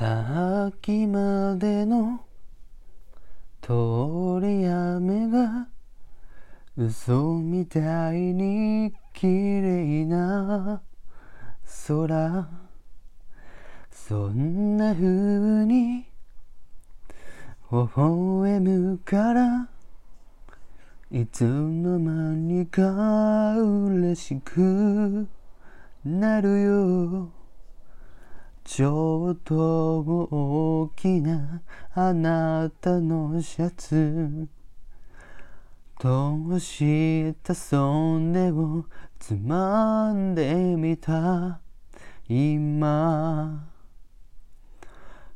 さっきまでの通り雨が嘘みたいに綺麗な空。そんな風に微笑むから。いつの間にか嬉しくなるよ。ちょっと大きなあなたのシャツ。通した袖をつまんでみた。今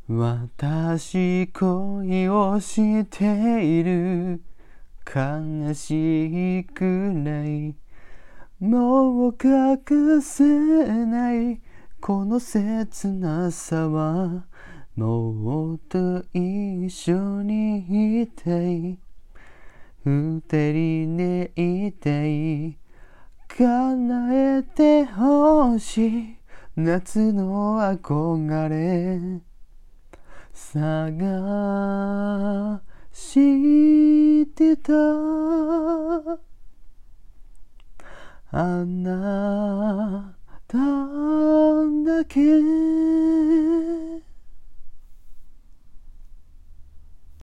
私恋をしている。悲しいくらい。もう隠せない。この切なさはもっと一緒にいたい二人でいたい叶えてほしい。夏の憧れ。探してた。あなただ again.